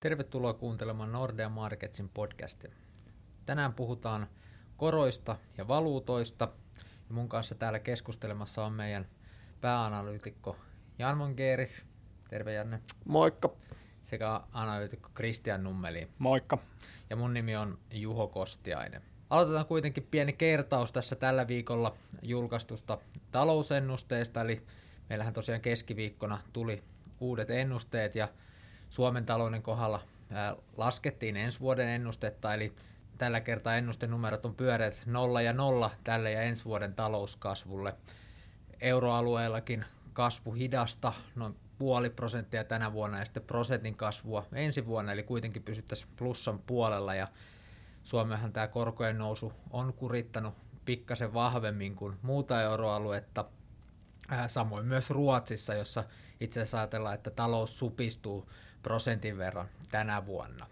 Tervetuloa kuuntelemaan Nordea Marketsin podcastia. Tänään puhutaan koroista ja valuutoista. Ja mun kanssa täällä keskustelemassa on meidän pääanalyytikko Jan Mongeeri. Terve Janne. Moikka. Sekä analyytikko Kristian Nummeli. Moikka. Ja mun nimi on Juho Kostiainen. Aloitetaan kuitenkin pieni kertaus tässä tällä viikolla julkaistusta talousennusteesta, eli meillähän tosiaan keskiviikkona tuli uudet ennusteet ja Suomen talouden kohdalla laskettiin ensi vuoden ennustetta, eli tällä kertaa ennustenumerot on pyöreät nolla ja nolla tälle ja ensi vuoden talouskasvulle. Euroalueellakin kasvu hidasta, noin puoli prosenttia tänä vuonna ja sitten prosentin kasvua ensi vuonna, eli kuitenkin pysyttäisiin plussan puolella ja Suomehan tämä korkojen nousu on kurittanut pikkasen vahvemmin kuin muuta euroaluetta, samoin myös Ruotsissa, jossa itse asiassa ajatellaan, että talous supistuu prosentin verran tänä vuonna.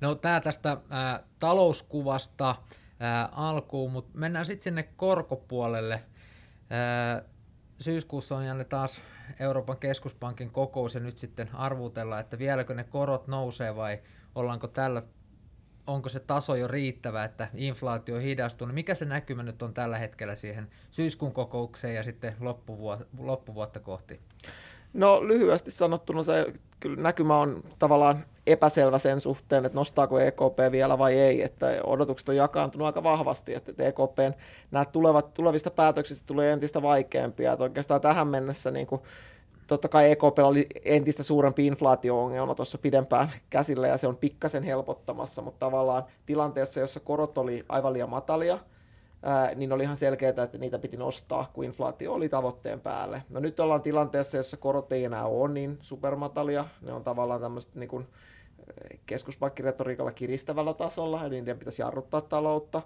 No tämä tästä ää, talouskuvasta ää, alkuun, mutta mennään sitten sinne korkopuolelle. Ää, syyskuussa on jälleen taas Euroopan keskuspankin kokous ja nyt sitten arvutellaan, että vieläkö ne korot nousee vai ollaanko tällä, onko se taso jo riittävä, että inflaatio hidastuu. Mikä se näkymä nyt on tällä hetkellä siihen syyskuun kokoukseen ja sitten loppuvuotta, loppuvuotta kohti? No lyhyesti sanottuna se kyllä näkymä on tavallaan epäselvä sen suhteen, että nostaako EKP vielä vai ei, että odotukset on jakaantunut aika vahvasti, että EKPn nämä tulevat, tulevista päätöksistä tulee entistä vaikeampia, että oikeastaan tähän mennessä niin kuin, totta kai EKP oli entistä suurempi inflaatio-ongelma tuossa pidempään käsillä ja se on pikkasen helpottamassa, mutta tavallaan tilanteessa, jossa korot oli aivan liian matalia, ää, niin oli ihan selkeää, että niitä piti nostaa, kun inflaatio oli tavoitteen päälle. No nyt ollaan tilanteessa, jossa korot ei enää ole niin supermatalia, ne on tavallaan tämmöiset niin keskuspankkiretoriikalla kiristävällä tasolla, eli niiden pitäisi jarruttaa taloutta.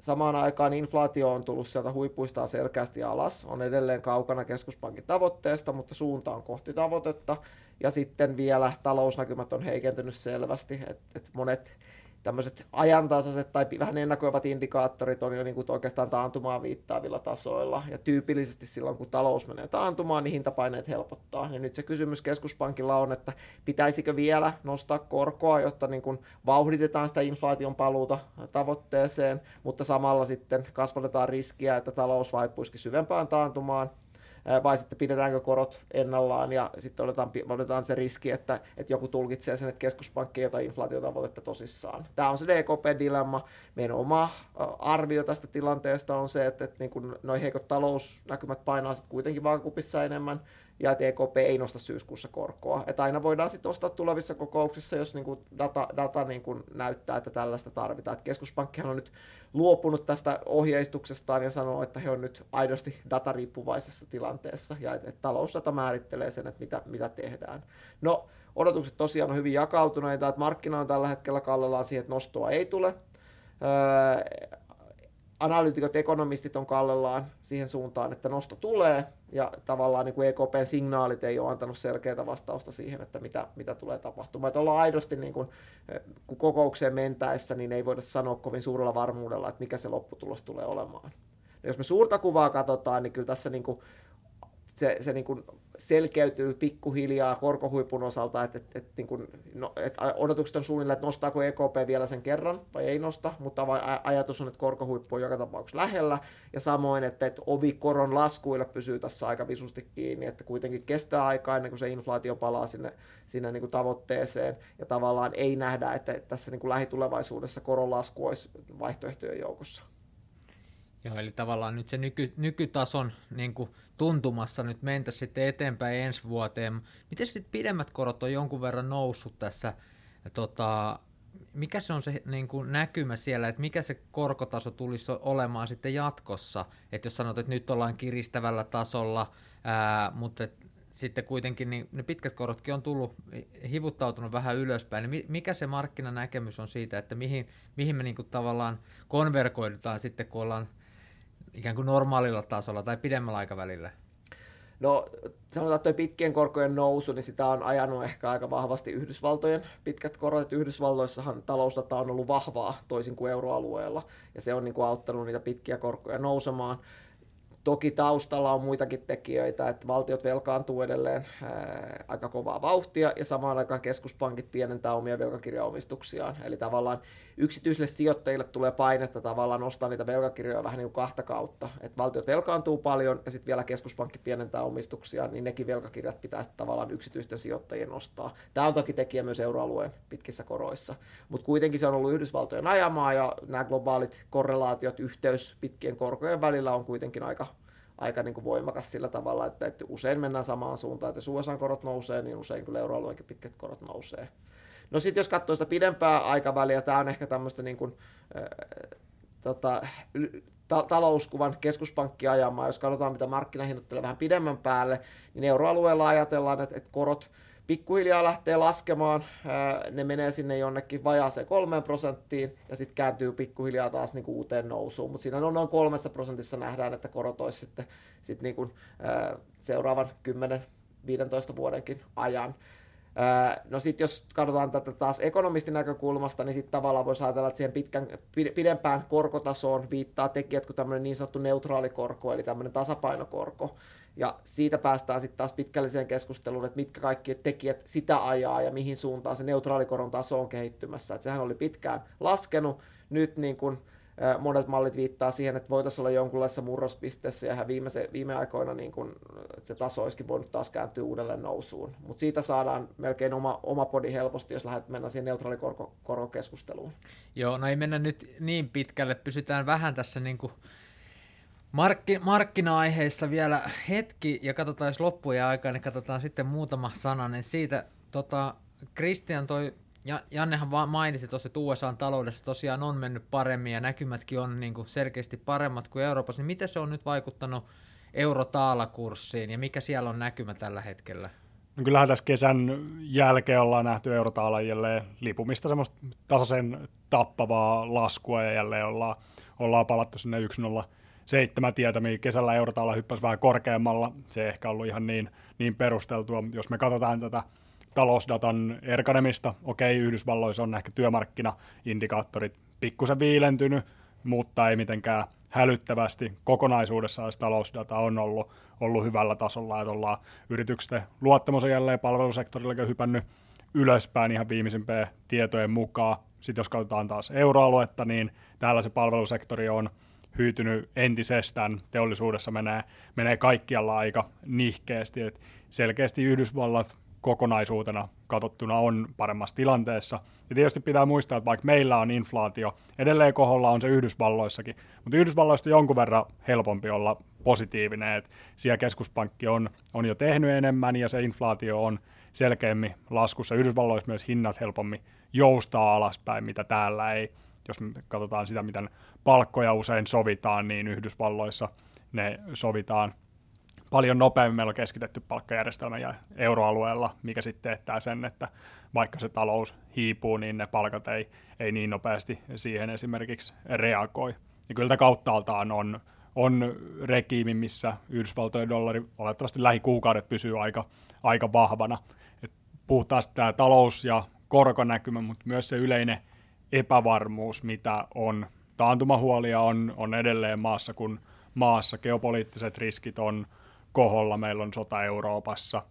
Samaan aikaan inflaatio on tullut sieltä huipuistaan selkeästi alas, on edelleen kaukana keskuspankin tavoitteesta, mutta suunta on kohti tavoitetta. Ja sitten vielä talousnäkymät on heikentynyt selvästi, että et monet tämmöiset ajantasaiset tai vähän ennakoivat indikaattorit on jo niin kuin oikeastaan taantumaan viittaavilla tasoilla. Ja tyypillisesti silloin, kun talous menee taantumaan, niin hintapaineet helpottaa. Ja nyt se kysymys keskuspankilla on, että pitäisikö vielä nostaa korkoa, jotta niin kuin vauhditetaan sitä inflaation paluuta tavoitteeseen, mutta samalla sitten kasvatetaan riskiä, että talous vaipuisikin syvempään taantumaan vai sitten pidetäänkö korot ennallaan ja sitten otetaan, otetaan se riski, että, että joku tulkitsee sen, että keskuspankki ei ota inflaatiotavoitetta tosissaan. Tämä on se DKP-dilemma. Meidän oma arvio tästä tilanteesta on se, että, että niin noin heikot talousnäkymät painaa sitten kuitenkin vaakakupissa enemmän, ja että EKP ei nosta syyskuussa korkoa. Että aina voidaan sitten nostaa tulevissa kokouksissa, jos niin kuin data, data niin kuin näyttää, että tällaista tarvitaan. Että keskuspankkihan on nyt luopunut tästä ohjeistuksestaan ja sanoo, että he on nyt aidosti datariippuvaisessa tilanteessa ja että, että talousdata määrittelee sen, että mitä, mitä tehdään. No, odotukset tosiaan on hyvin jakautuneita, että markkina on tällä hetkellä kallellaan siihen, että nostoa ei tule. Öö, analyytikot, ekonomistit on kallellaan siihen suuntaan, että nosto tulee, ja tavallaan niin kuin EKPn signaalit ei ole antanut selkeää vastausta siihen, että mitä, mitä tulee tapahtumaan. Että ollaan aidosti, niin kuin, kun kokoukseen mentäessä, niin ei voida sanoa kovin suurella varmuudella, että mikä se lopputulos tulee olemaan. Ja jos me suurta kuvaa katsotaan, niin kyllä tässä niin kuin se, se niin kuin selkeytyy pikkuhiljaa korkohuipun osalta, että, että, että, niin kuin, no, että odotukset on suunnilleen, että nostaako EKP vielä sen kerran vai ei nosta, mutta ajatus on, että korkohuippu on joka tapauksessa lähellä, ja samoin, että, että ovi koron laskuille pysyy tässä aika visusti kiinni, että kuitenkin kestää aikaa ennen kuin se inflaatio palaa sinne, sinne niin kuin tavoitteeseen, ja tavallaan ei nähdä, että tässä niin kuin lähitulevaisuudessa koron lasku olisi vaihtoehtojen joukossa. Joo, eli tavallaan nyt se nyky, nykytason niin kuin tuntumassa nyt mentäisiin sitten eteenpäin ensi vuoteen. Miten sitten pidemmät korot on jonkun verran noussut tässä, tota, mikä se on se niin kuin näkymä siellä, että mikä se korkotaso tulisi olemaan sitten jatkossa, että jos sanot, että nyt ollaan kiristävällä tasolla, ää, mutta et, sitten kuitenkin niin ne pitkät korotkin on tullut, hivuttautunut vähän ylöspäin, niin mikä se markkinanäkemys on siitä, että mihin, mihin me niin kuin tavallaan konverkoidutaan sitten, kun ollaan ikään kuin normaalilla tasolla tai pidemmällä aikavälillä? No sanotaan, että pitkien korkojen nousu, niin sitä on ajanut ehkä aika vahvasti Yhdysvaltojen pitkät korot. Yhdysvalloissahan talousdata on ollut vahvaa toisin kuin euroalueella, ja se on niin kuin auttanut niitä pitkiä korkoja nousemaan. Toki taustalla on muitakin tekijöitä, että valtiot velkaantuu edelleen ää, aika kovaa vauhtia ja samaan aikaan keskuspankit pienentää omia velkakirjaomistuksiaan. Eli tavallaan yksityisille sijoittajille tulee painetta tavallaan nostaa niitä velkakirjoja vähän niin kuin kahta kautta. Että valtiot velkaantuu paljon ja sitten vielä keskuspankki pienentää omistuksiaan, niin nekin velkakirjat pitää tavallaan yksityisten sijoittajien nostaa. Tämä on toki tekijä myös euroalueen pitkissä koroissa. Mutta kuitenkin se on ollut Yhdysvaltojen ajamaa ja nämä globaalit korrelaatiot, yhteys pitkien korkojen välillä on kuitenkin aika aika niin kuin voimakas sillä tavalla, että, että usein mennään samaan suuntaan, että jos USA-korot nousee, niin usein kyllä euroalueenkin pitkät korot nousee. No sitten jos katsoo sitä pidempää aikaväliä, tämä on ehkä tämmöistä niin kuin, äh, tota, ta- talouskuvan keskuspankkiajamaa, jos katsotaan mitä markkina hinnoittelee vähän pidemmän päälle, niin euroalueella ajatellaan, että, että korot pikkuhiljaa lähtee laskemaan, ne menee sinne jonnekin vajaaseen kolmeen prosenttiin ja sitten kääntyy pikkuhiljaa taas niin kuin uuteen nousuun, mutta siinä on noin kolmessa prosentissa nähdään, että korot olisi sitten sit niin kuin, seuraavan 10-15 vuodenkin ajan. No sitten jos katsotaan tätä taas ekonomistin näkökulmasta, niin sitten tavallaan voisi ajatella, että siihen pitkän, pidempään korkotasoon viittaa tekijät kuin tämmöinen niin sanottu neutraali korko, eli tämmöinen tasapainokorko. Ja siitä päästään sitten taas pitkälliseen keskusteluun, että mitkä kaikki tekijät sitä ajaa ja mihin suuntaan se neutraalikoron taso on kehittymässä. Et sehän oli pitkään laskenut, nyt niin kun, monet mallit viittaa siihen, että voitaisiin olla jonkunlaisessa murrospisteessä ja viime, viime aikoina niin kun, se taso olisikin voinut taas kääntyä uudelleen nousuun. Mutta siitä saadaan melkein oma, oma podi helposti, jos lähdet mennä siihen neutraalikorkokeskusteluun. Joo, no ei mennä nyt niin pitkälle, pysytään vähän tässä niin kuin Markki, markkina-aiheissa vielä hetki, ja katsotaan, jos loppujen aikaa, niin katsotaan sitten muutama sananen siitä. Tota, Christian toi, ja Jannehan vaan mainitsi tuossa, että USA taloudessa tosiaan on mennyt paremmin, ja näkymätkin on niin kuin selkeästi paremmat kuin Euroopassa, niin miten se on nyt vaikuttanut eurotaalakurssiin, ja mikä siellä on näkymä tällä hetkellä? No kyllähän tässä kesän jälkeen ollaan nähty eurotaalan jälleen lipumista semmoista tasaisen tappavaa laskua, ja jälleen ollaan, ollaan palattu sinne 1-0 seitsemän tietä, mihin kesällä eurotaalla hyppäsi vähän korkeammalla. Se ei ehkä ollut ihan niin, niin perusteltua. Jos me katsotaan tätä talousdatan erkanemista, okei, Yhdysvalloissa on ehkä työmarkkinaindikaattorit pikkusen viilentynyt, mutta ei mitenkään hälyttävästi. Kokonaisuudessaan talousdata on ollut, ollut hyvällä tasolla, että ollaan yritysten luottamus jälleen palvelusektorilla hypännyt ylöspäin ihan viimeisimpien tietojen mukaan. Sitten jos katsotaan taas euroaluetta, niin täällä se palvelusektori on hyytynyt entisestään. Teollisuudessa menee, menee kaikkialla aika nihkeästi. Et selkeästi Yhdysvallat kokonaisuutena katsottuna on paremmassa tilanteessa. Ja tietysti pitää muistaa, että vaikka meillä on inflaatio, edelleen koholla on se Yhdysvalloissakin, mutta Yhdysvalloista jonkun verran helpompi olla positiivinen, että siellä keskuspankki on, on jo tehnyt enemmän ja se inflaatio on selkeämmin laskussa. Yhdysvalloissa myös hinnat helpommin joustaa alaspäin, mitä täällä ei jos me katsotaan sitä, miten palkkoja usein sovitaan, niin Yhdysvalloissa ne sovitaan paljon nopeammin. Meillä on keskitetty palkkajärjestelmä ja euroalueella, mikä sitten teettää sen, että vaikka se talous hiipuu, niin ne palkat ei, ei niin nopeasti siihen esimerkiksi reagoi. Ja kyllä kauttaaltaan on, on regiimi, missä Yhdysvaltojen dollari olettavasti lähikuukaudet pysyy aika, aika vahvana. Et puhtaasti tämä talous- ja korkonäkymä, mutta myös se yleinen epävarmuus, mitä on. Taantumahuolia on, on edelleen maassa kuin maassa. Geopoliittiset riskit on koholla. Meillä on sota Euroopassa.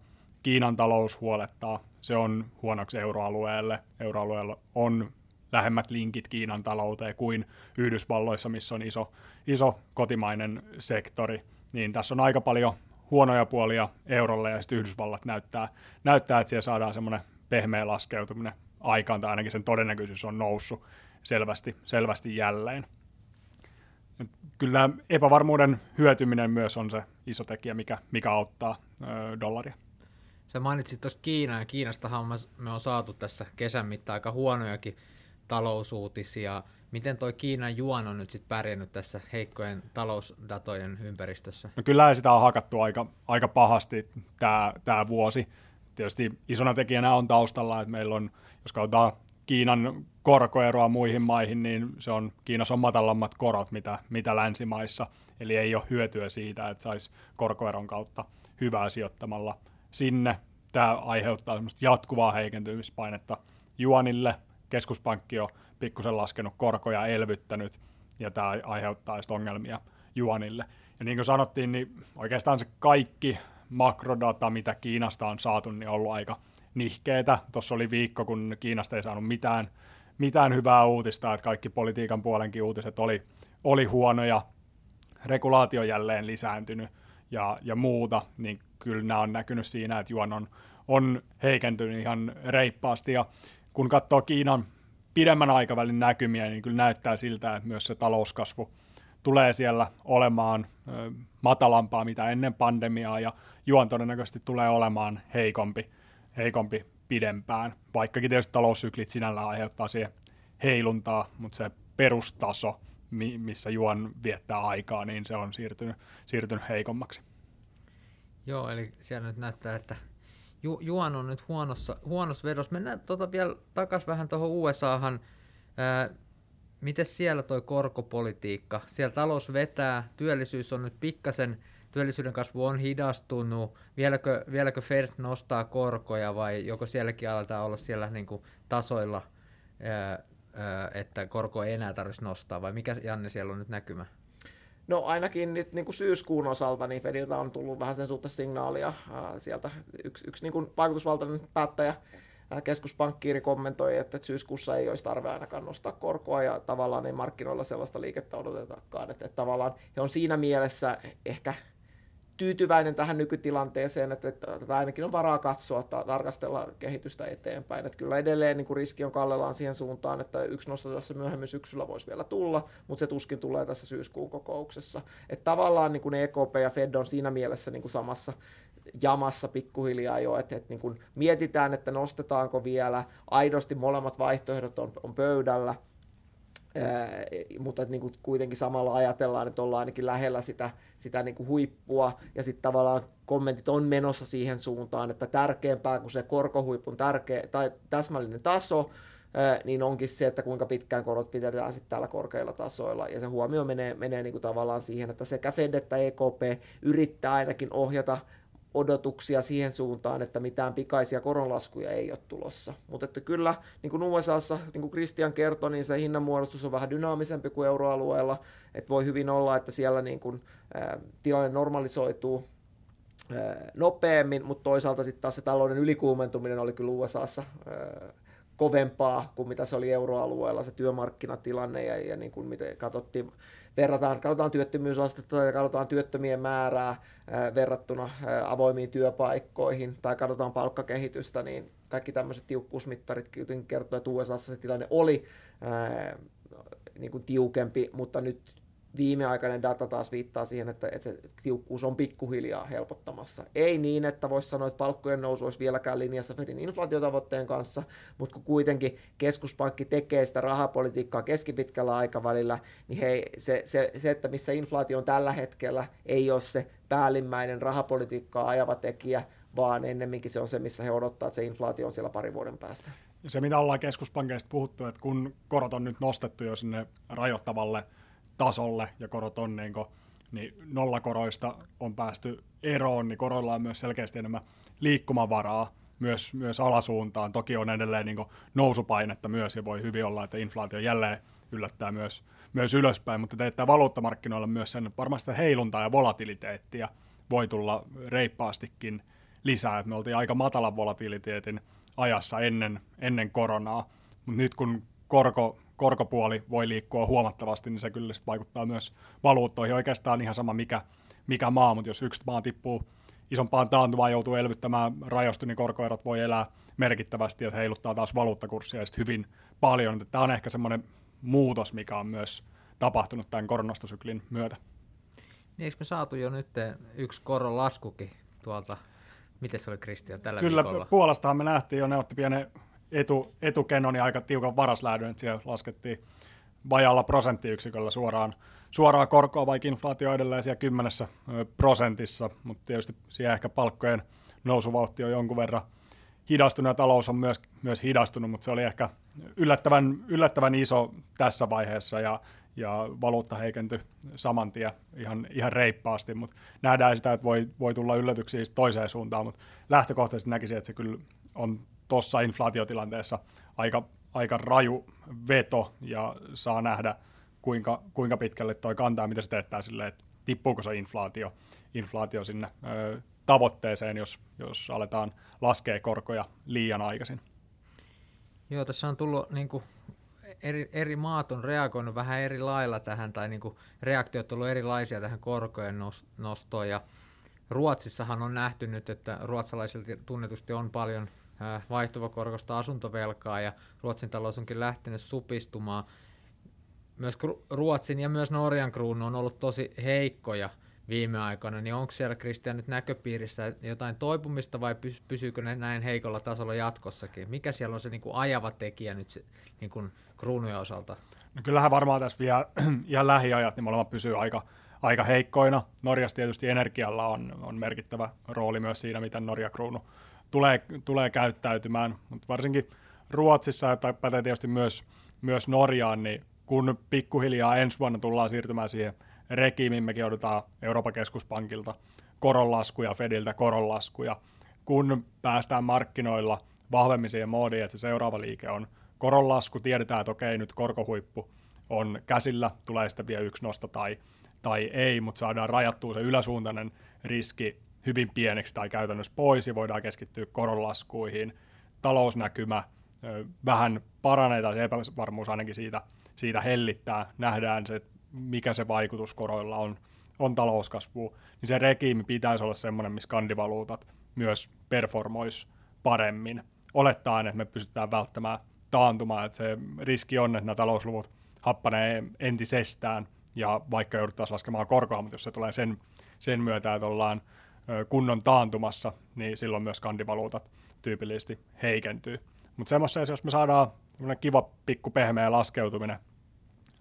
Kiinan talous huolettaa. Se on huonoksi euroalueelle. Euroalueella on lähemmät linkit Kiinan talouteen kuin Yhdysvalloissa, missä on iso, iso kotimainen sektori. Niin tässä on aika paljon huonoja puolia eurolle ja sitten Yhdysvallat näyttää, näyttää että siellä saadaan semmoinen pehmeä laskeutuminen aikaan, tai ainakin sen todennäköisyys on noussut selvästi, selvästi jälleen. Kyllä epävarmuuden hyötyminen myös on se iso tekijä, mikä, mikä auttaa ö, dollaria. Sä mainitsit tuosta Kiinaa, ja Kiinastahan me on saatu tässä kesän mittaan aika huonojakin talousuutisia. Miten toi Kiinan juon on nyt sitten pärjännyt tässä heikkojen talousdatojen ympäristössä? No kyllä sitä on hakattu aika, aika pahasti tämä vuosi. Tietysti isona tekijänä on taustalla, että meillä on jos katsotaan Kiinan korkoeroa muihin maihin, niin se on, Kiinassa on matalammat korot, mitä, mitä länsimaissa, eli ei ole hyötyä siitä, että saisi korkoeron kautta hyvää sijoittamalla sinne. Tämä aiheuttaa jatkuvaa heikentymispainetta juonille. Keskuspankki on pikkusen laskenut korkoja elvyttänyt, ja tämä aiheuttaa ongelmia juonille. ja niin kuin sanottiin, niin oikeastaan se kaikki makrodata, mitä Kiinasta on saatu, niin on ollut aika nihkeetä. Tuossa oli viikko, kun Kiinasta ei saanut mitään, mitään hyvää uutista, että kaikki politiikan puolenkin uutiset oli, oli huonoja, regulaatio jälleen lisääntynyt ja, ja muuta, niin kyllä nämä on näkynyt siinä, että juon on, on heikentynyt ihan reippaasti. Ja kun katsoo Kiinan pidemmän aikavälin näkymiä, niin kyllä näyttää siltä, että myös se talouskasvu tulee siellä olemaan matalampaa mitä ennen pandemiaa, ja juon todennäköisesti tulee olemaan heikompi, heikompi pidempään, vaikkakin tietysti taloussyklit sinällään aiheuttaa siihen heiluntaa, mutta se perustaso, missä juon viettää aikaa, niin se on siirtynyt, siirtynyt heikommaksi. Joo, eli siellä nyt näyttää, että Ju, Juan on nyt huonossa, huonossa vedossa. Mennään tota vielä takaisin vähän tuohon USAhan. Ää, miten siellä toi korkopolitiikka? Siellä talous vetää, työllisyys on nyt pikkasen, työllisyyden kasvu on hidastunut. Vieläkö, vieläkö Fed nostaa korkoja vai joko sielläkin aletaan olla siellä niin kuin tasoilla, että korko ei enää tarvitsisi nostaa vai mikä Janne siellä on nyt näkymä? No ainakin nyt niin kuin syyskuun osalta niin Fediltä on tullut vähän sen suhteen signaalia sieltä. Yksi, yksi niin kuin vaikutusvaltainen päättäjä keskuspankkiiri kommentoi, että syyskuussa ei olisi tarve ainakaan nostaa korkoa ja tavallaan ei markkinoilla sellaista liikettä odotetakaan. Että, että tavallaan he on siinä mielessä ehkä tyytyväinen tähän nykytilanteeseen, että, että, että ainakin on varaa katsoa, ta- tarkastella kehitystä eteenpäin. Että kyllä edelleen niin kuin riski on kallellaan siihen suuntaan, että yksi nosto tässä myöhemmin syksyllä voisi vielä tulla, mutta se tuskin tulee tässä syyskuun kokouksessa. Että tavallaan niin kuin EKP ja Fed on siinä mielessä niin kuin samassa jamassa pikkuhiljaa jo, että, että niin kuin mietitään, että nostetaanko vielä, aidosti molemmat vaihtoehdot on, on pöydällä, Ää, mutta niin kuin kuitenkin samalla ajatellaan, että ollaan ainakin lähellä sitä, sitä niin kuin huippua, ja sitten tavallaan kommentit on menossa siihen suuntaan, että tärkeämpää kuin se korkohuipun tärkeä, tai täsmällinen taso, niin onkin se, että kuinka pitkään korot pidetään sitten täällä korkeilla tasoilla, ja se huomio menee, menee niin kuin tavallaan siihen, että sekä Fed että EKP yrittää ainakin ohjata odotuksia siihen suuntaan, että mitään pikaisia koronlaskuja ei ole tulossa. Mutta että kyllä, niin kuin USAssa, niin kuin Christian kertoi, niin se hinnanmuodostus on vähän dynaamisempi kuin euroalueella. Että voi hyvin olla, että siellä niin kuin, ä, tilanne normalisoituu ä, nopeammin, mutta toisaalta sitten taas se talouden ylikuumentuminen oli kyllä USAssa ä, kovempaa kuin mitä se oli euroalueella, se työmarkkinatilanne ja, ja niin kuin miten katsottiin verrataan, katsotaan työttömyysastetta tai katsotaan työttömien määrää verrattuna avoimiin työpaikkoihin tai katsotaan palkkakehitystä, niin kaikki tämmöiset tiukkuusmittarit kertoo, että USA se tilanne oli niin kuin tiukempi, mutta nyt viimeaikainen data taas viittaa siihen, että, että se tiukkuus on pikkuhiljaa helpottamassa. Ei niin, että voisi sanoa, että palkkojen nousu olisi vieläkään linjassa Fedin inflaatiotavoitteen kanssa, mutta kun kuitenkin keskuspankki tekee sitä rahapolitiikkaa keskipitkällä aikavälillä, niin hei, se, se, se, että missä inflaatio on tällä hetkellä, ei ole se päällimmäinen rahapolitiikkaa ajava tekijä, vaan ennemminkin se on se, missä he odottaa, että se inflaatio on siellä pari vuoden päästä. Ja se, mitä ollaan keskuspankeista puhuttu, että kun korot on nyt nostettu jo sinne rajoittavalle tasolle ja korot on niin, kuin, niin nollakoroista on päästy eroon, niin koroilla on myös selkeästi enemmän liikkumavaraa myös, myös alasuuntaan. Toki on edelleen niin nousupainetta myös ja voi hyvin olla, että inflaatio jälleen yllättää myös, myös ylöspäin, mutta teettää valuuttamarkkinoilla myös sen varmasti heiluntaa ja volatiliteettia voi tulla reippaastikin lisää. me oltiin aika matalan volatiliteetin ajassa ennen, ennen koronaa, mutta nyt kun korko korkopuoli voi liikkua huomattavasti, niin se kyllä sit vaikuttaa myös valuuttoihin. Oikeastaan ihan sama mikä, mikä maa, mutta jos yksi maa tippuu isompaan taantumaan, joutuu elvyttämään rajoista, niin korkoerot voi elää merkittävästi ja heiluttaa taas valuuttakurssia hyvin paljon. Tämä on ehkä semmoinen muutos, mikä on myös tapahtunut tämän koronastosyklin myötä. Niin eikö me saatu jo nyt yksi koron laskukin tuolta, miten se oli Kristian tällä Kyllä, viikolla? Puolastahan me nähtiin jo, ne otti pienen etu, etukenoni aika tiukan varaslähdön, että siellä laskettiin vajalla prosenttiyksiköllä suoraan, suoraan korkoa, vaikka inflaatio edelleen siellä kymmenessä prosentissa, mutta tietysti siellä ehkä palkkojen nousuvauhti on jonkun verran hidastunut ja talous on myös, myös hidastunut, mutta se oli ehkä yllättävän, yllättävän iso tässä vaiheessa ja, ja valuutta heikentyi saman tien ihan, ihan reippaasti, mutta nähdään sitä, että voi, voi tulla yllätyksiä toiseen suuntaan, mutta lähtökohtaisesti näkisin, että se kyllä on tuossa inflaatiotilanteessa aika, aika raju veto ja saa nähdä, kuinka, kuinka pitkälle toi kantaa, mitä se teettää silleen, että tippuuko se inflaatio, inflaatio sinne ö, tavoitteeseen, jos, jos aletaan laskea korkoja liian aikaisin. Joo, tässä on tullut niin kuin, eri, eri maat on reagoinut vähän eri lailla tähän, tai niin kuin, reaktiot ollut erilaisia tähän korkojen nostoon, ja Ruotsissahan on nähty nyt, että ruotsalaisilta tunnetusti on paljon vaihtuvakorkosta asuntovelkaa, ja Ruotsin talous onkin lähtenyt supistumaan. Myös Ruotsin ja myös Norjan kruunu on ollut tosi heikkoja – viime aikoina, niin onko siellä Kristian nyt näköpiirissä jotain toipumista vai pysyykö ne näin heikolla tasolla jatkossakin? Mikä siellä on se niin kuin ajava tekijä nyt se, niin kuin kruunujen osalta? No kyllähän varmaan tässä vielä ihan lähiajat niin molemmat pysyy aika, aika heikkoina. Norjassa tietysti energialla on, on merkittävä rooli myös siinä, miten Norja kruunu tulee, tulee käyttäytymään, mutta varsinkin Ruotsissa, tai pätee tietysti myös, myös Norjaan, niin kun pikkuhiljaa ensi vuonna tullaan siirtymään siihen regiimiin, mekin joudutaan Euroopan keskuspankilta koronlaskuja, Fediltä koronlaskuja, kun päästään markkinoilla vahvemmin siihen moodiin, että se seuraava liike on koronlasku, tiedetään, että okei, nyt korkohuippu on käsillä, tulee sitten vielä yksi nosto tai, tai ei, mutta saadaan rajattua se yläsuuntainen riski hyvin pieneksi tai käytännössä pois ja voidaan keskittyä koronlaskuihin. Talousnäkymä vähän paranee tai epävarmuus ainakin siitä, siitä hellittää. Nähdään se, mikä se vaikutus koroilla on, on talouskasvuun, niin se regiimi pitäisi olla semmoinen, missä kandivaluutat myös performois paremmin. Olettaen, että me pystytään välttämään taantumaan, että se riski on, että nämä talousluvut happanee entisestään, ja vaikka jouduttaisiin laskemaan korkoa, mutta jos se tulee sen, sen myötä, että ollaan kunnon taantumassa, niin silloin myös kandivaluutat tyypillisesti heikentyy. Mutta semmoisessa, jos me saadaan kiva pikku pehmeä laskeutuminen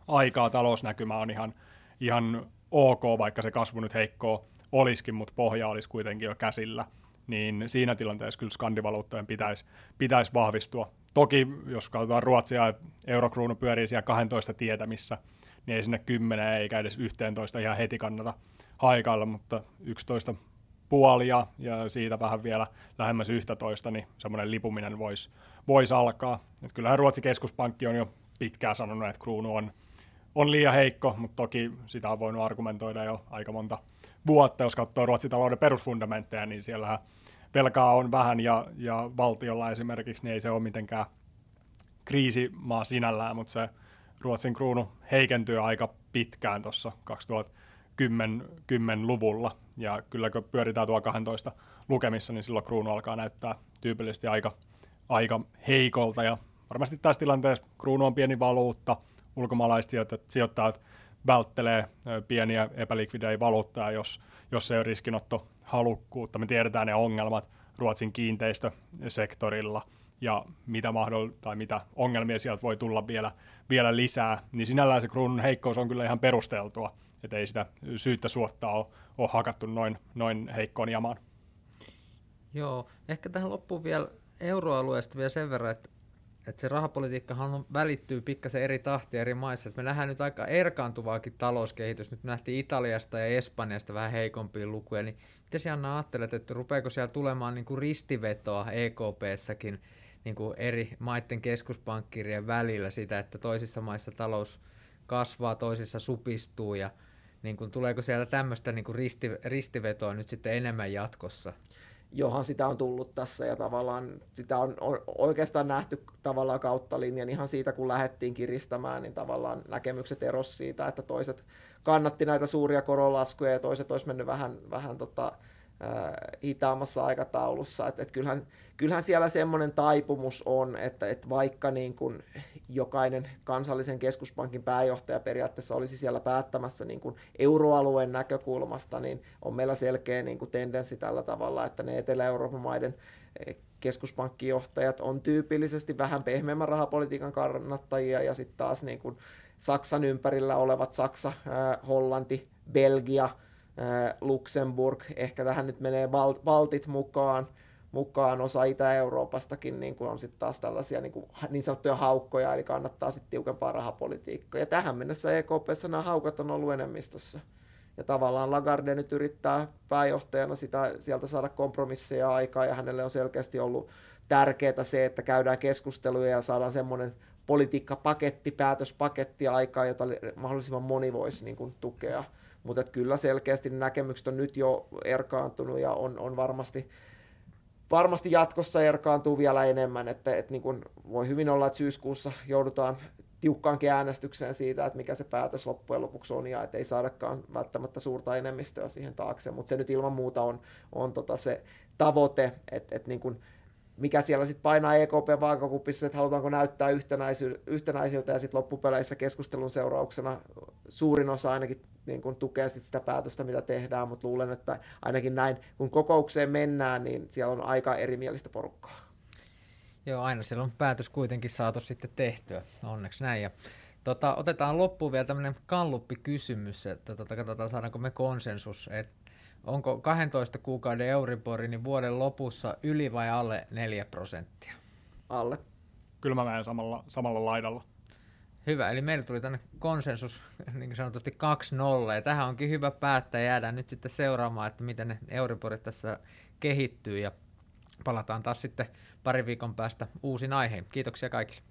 aikaa, talousnäkymä on ihan, ihan ok, vaikka se kasvu nyt heikkoa olisikin, mutta pohja olisi kuitenkin jo käsillä, niin siinä tilanteessa kyllä skandivaluuttojen pitäisi, pitäisi vahvistua. Toki, jos katsotaan Ruotsia, että eurokruunu pyörii siellä 12 tietämissä, niin ei sinne 10 eikä edes 11 ihan heti kannata haikailla, mutta 11 puolia ja siitä vähän vielä lähemmäs 11, niin semmoinen lipuminen voisi vois alkaa. Et kyllähän Ruotsin keskuspankki on jo pitkään sanonut, että kruunu on on liian heikko, mutta toki sitä on voinut argumentoida jo aika monta vuotta. Jos katsoo Ruotsin talouden perusfundamentteja, niin siellä velkaa on vähän ja, ja valtiolla esimerkiksi niin ei se ole mitenkään kriisimaa sinällään, mutta se Ruotsin kruunu heikentyy aika pitkään tuossa 2010-luvulla. Ja kyllä kun pyöritään tuo 12 lukemissa, niin silloin kruunu alkaa näyttää tyypillisesti aika, aika heikolta. Ja varmasti tässä tilanteessa kruunu on pieni valuutta – ulkomaalaiset sijoittajat välttelee pieniä epälikvidejä valuuttaa, jos, jos ei ole riskinotto halukkuutta. Me tiedetään ne ongelmat Ruotsin kiinteistösektorilla ja mitä, mahdoll- tai mitä ongelmia sieltä voi tulla vielä, vielä lisää, niin sinällään se kruunun heikkous on kyllä ihan perusteltua, että ei sitä syyttä suottaa ole, ole hakattu noin, noin heikkoon jamaan. Joo, ehkä tähän loppuun vielä euroalueesta vielä sen verran, että että se rahapolitiikkahan on, välittyy pikkasen eri tahtia eri maissa. Et me nähdään nyt aika erkaantuvaakin talouskehitys. Nyt nähtiin Italiasta ja Espanjasta vähän heikompia lukuja. Niin miten Janna ajattelet, että rupeeko siellä tulemaan niin kuin ristivetoa EKPssäkin niin kuin eri maiden keskuspankkirien välillä sitä, että toisissa maissa talous kasvaa, toisissa supistuu ja niin kuin, tuleeko siellä tämmöistä niin kuin risti, ristivetoa nyt sitten enemmän jatkossa? johan sitä on tullut tässä ja tavallaan sitä on oikeastaan nähty tavallaan kautta linjan ihan siitä, kun lähdettiin kiristämään, niin tavallaan näkemykset eros siitä, että toiset kannatti näitä suuria koronlaskuja ja toiset olisi mennyt vähän, vähän tota, hitaammassa aikataulussa. Et, et kyllähän, kyllähän siellä semmoinen taipumus on, että et vaikka niin kun jokainen kansallisen keskuspankin pääjohtaja periaatteessa olisi siellä päättämässä niin kun euroalueen näkökulmasta, niin on meillä selkeä niin kun tendenssi tällä tavalla, että ne Etelä-Euroopan maiden e, keskuspankkijohtajat on tyypillisesti vähän pehmeämmän rahapolitiikan kannattajia ja sitten taas niin kun Saksan ympärillä olevat Saksa, Hollanti, Belgia, Luxemburg, ehkä tähän nyt menee Baltit mukaan, mukaan osa Itä-Euroopastakin niin kuin on sitten taas tällaisia niin, kuin, niin sanottuja haukkoja, eli kannattaa sitten tiukempaa rahapolitiikkaa. Ja tähän mennessä EKPssä nämä haukat on ollut enemmistössä. Ja tavallaan Lagarde nyt yrittää pääjohtajana sitä, sieltä saada kompromisseja aikaa, ja hänelle on selkeästi ollut tärkeää se, että käydään keskusteluja ja saadaan semmoinen politiikkapaketti, päätöspaketti aikaa, jota mahdollisimman moni voisi niin kuin, tukea mutta kyllä selkeästi näkemykset on nyt jo erkaantunut ja on, on varmasti varmasti jatkossa erkaantuu vielä enemmän, että, että niin kuin voi hyvin olla, että syyskuussa joudutaan tiukkaankin äänestykseen siitä, että mikä se päätös loppujen lopuksi on, ja että ei saadakaan välttämättä suurta enemmistöä siihen taakse, mutta se nyt ilman muuta on, on tota se tavoite, että, että niin kuin mikä siellä sitten painaa EKP vaakakupissa, että halutaanko näyttää yhtenäisiltä ja sitten loppupeleissä keskustelun seurauksena suurin osa ainakin niin kun tukee sit sitä päätöstä, mitä tehdään, mutta luulen, että ainakin näin, kun kokoukseen mennään, niin siellä on aika erimielistä porukkaa. Joo, aina siellä on päätös kuitenkin saatu sitten tehtyä, onneksi näin. Ja tota, otetaan loppuun vielä tämmöinen kalluppi-kysymys, että tota, katsotaan saadaanko me konsensus, että onko 12 kuukauden Euribori niin vuoden lopussa yli vai alle 4 prosenttia? Alle. Kyllä mä menen samalla, samalla laidalla. Hyvä, eli meillä tuli tänne konsensus niin sanotusti 2-0, ja tähän onkin hyvä päättää, jäädään nyt sitten seuraamaan, että miten ne Euriborit tässä kehittyy, ja palataan taas sitten pari viikon päästä uusin aiheen. Kiitoksia kaikille.